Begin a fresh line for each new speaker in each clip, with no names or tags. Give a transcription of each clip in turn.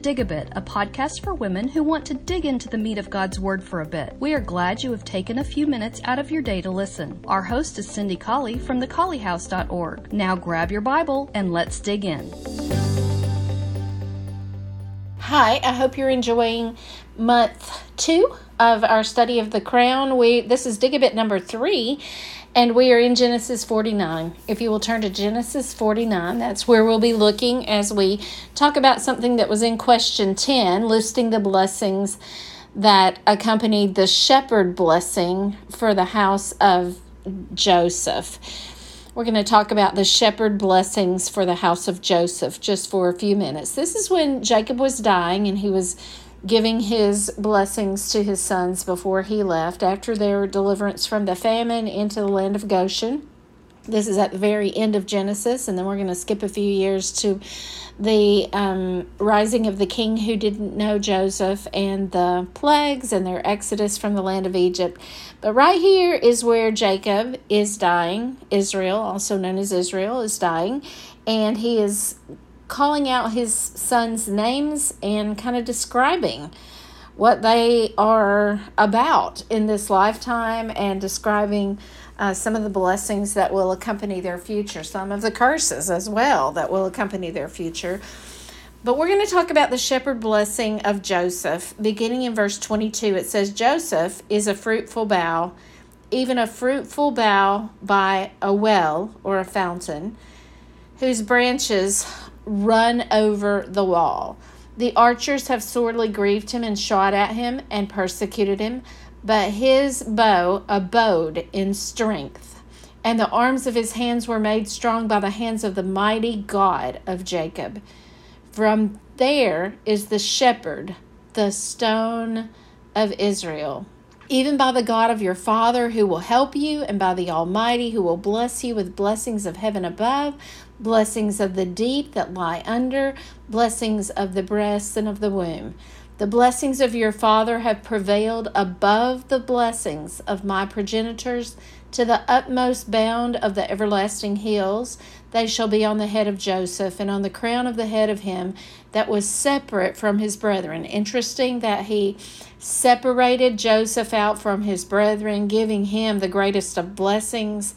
Dig a Bit, a podcast for women who want to dig into the meat of God's Word for a bit. We are glad you have taken a few minutes out of your day to listen. Our host is Cindy Colley from thecolleyhouse.org. Now grab your Bible and let's dig in.
Hi, I hope you're enjoying month two of our study of the crown. We this is Dig a Bit number three, and we are in Genesis 49. If you will turn to Genesis 49, that's where we'll be looking as we talk about something that was in question 10, listing the blessings that accompanied the shepherd blessing for the house of Joseph. We're going to talk about the shepherd blessings for the house of Joseph just for a few minutes. This is when Jacob was dying and he was giving his blessings to his sons before he left after their deliverance from the famine into the land of Goshen. This is at the very end of Genesis, and then we're going to skip a few years to the um, rising of the king who didn't know Joseph and the plagues and their exodus from the land of Egypt. But right here is where Jacob is dying. Israel, also known as Israel, is dying, and he is calling out his sons' names and kind of describing what they are about in this lifetime and describing uh, some of the blessings that will accompany their future, some of the curses as well that will accompany their future. But we're going to talk about the shepherd blessing of Joseph. Beginning in verse 22, it says, Joseph is a fruitful bough, even a fruitful bough by a well or a fountain, whose branches run over the wall. The archers have sorely grieved him and shot at him and persecuted him, but his bow abode in strength, and the arms of his hands were made strong by the hands of the mighty God of Jacob. From there is the shepherd, the stone of Israel even by the God of your Father who will help you, and by the Almighty who will bless you with blessings of heaven above, blessings of the deep that lie under, blessings of the breasts and of the womb. The blessings of your Father have prevailed above the blessings of my progenitors to the utmost bound of the everlasting hills. They shall be on the head of Joseph and on the crown of the head of him that was separate from his brethren. Interesting that he separated Joseph out from his brethren, giving him the greatest of blessings.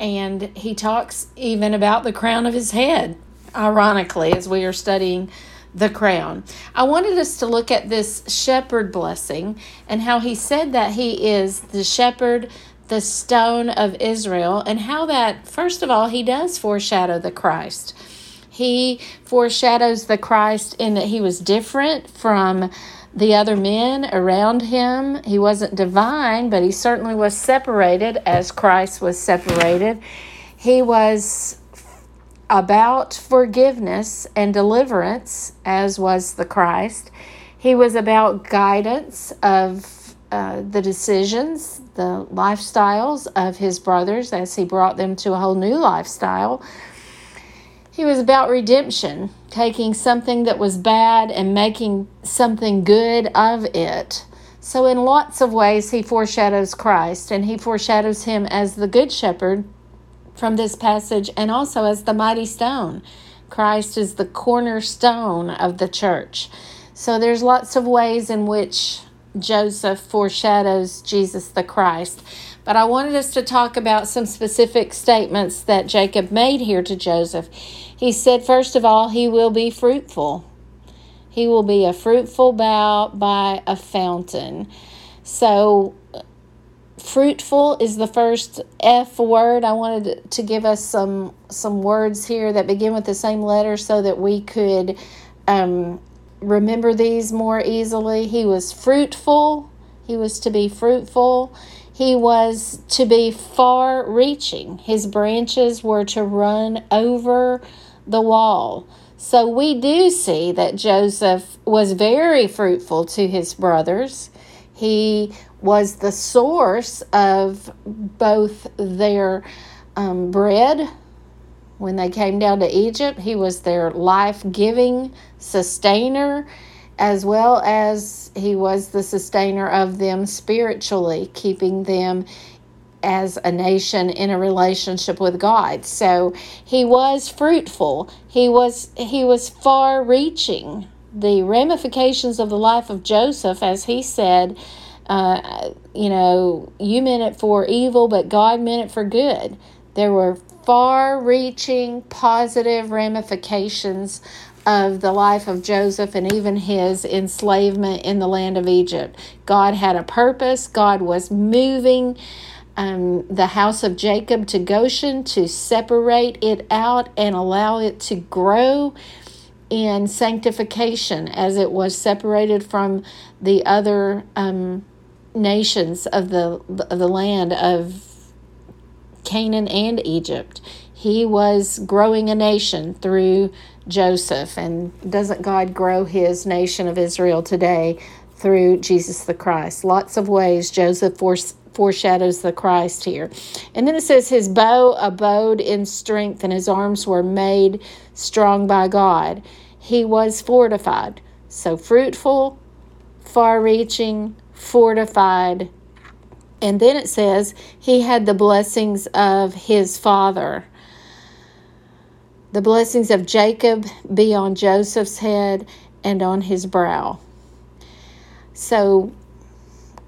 And he talks even about the crown of his head, ironically, as we are studying the crown. I wanted us to look at this shepherd blessing and how he said that he is the shepherd, the stone of Israel, and how that, first of all, he does foreshadow the Christ. He foreshadows the Christ in that he was different from the other men around him. He wasn't divine, but he certainly was separated as Christ was separated. He was about forgiveness and deliverance, as was the Christ. He was about guidance of uh, the decisions, the lifestyles of his brothers as he brought them to a whole new lifestyle. He was about redemption, taking something that was bad and making something good of it. So, in lots of ways, he foreshadows Christ and he foreshadows him as the Good Shepherd from this passage and also as the mighty stone. Christ is the cornerstone of the church. So, there's lots of ways in which Joseph foreshadows Jesus the Christ. But I wanted us to talk about some specific statements that Jacob made here to Joseph. He said, first of all, he will be fruitful. He will be a fruitful bough by a fountain. So, fruitful is the first F word. I wanted to give us some some words here that begin with the same letter so that we could um, remember these more easily. He was fruitful. He was to be fruitful. He was to be far reaching. His branches were to run over the wall. So we do see that Joseph was very fruitful to his brothers. He was the source of both their um, bread when they came down to Egypt. He was their life giving sustainer, as well as he was the sustainer of them spiritually, keeping them as a nation in a relationship with God. So he was fruitful. He was he was far reaching. the ramifications of the life of Joseph, as he said, uh, you know, you meant it for evil, but God meant it for good. There were far reaching positive ramifications of the life of Joseph and even his enslavement in the land of Egypt. God had a purpose, God was moving. Um, the house of Jacob to Goshen to separate it out and allow it to grow in sanctification as it was separated from the other um, nations of the of the land of Canaan and Egypt. He was growing a nation through Joseph. And doesn't God grow his nation of Israel today through Jesus the Christ? Lots of ways Joseph foreshadows the Christ here. And then it says, His bow abode in strength, and his arms were made strong by God. He was fortified. So fruitful, far reaching, fortified. And then it says, He had the blessings of his father. The blessings of Jacob be on Joseph's head and on his brow. So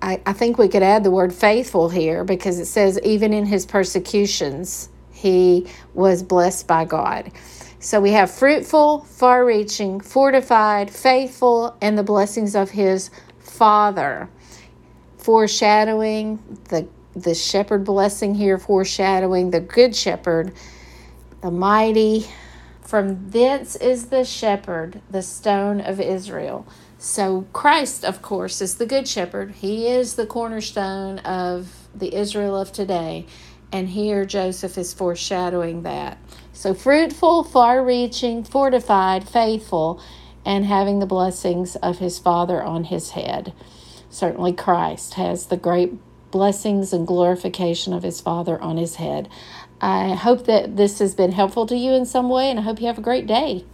I, I think we could add the word faithful here because it says, even in his persecutions, he was blessed by God. So we have fruitful, far reaching, fortified, faithful, and the blessings of his father. Foreshadowing the, the shepherd blessing here, foreshadowing the good shepherd the mighty. From thence is the shepherd, the stone of Israel. So, Christ, of course, is the good shepherd. He is the cornerstone of the Israel of today. And here Joseph is foreshadowing that. So, fruitful, far reaching, fortified, faithful, and having the blessings of his Father on his head. Certainly, Christ has the great blessings and glorification of his Father on his head. I hope that this has been helpful to you in some way, and I hope you have a great day.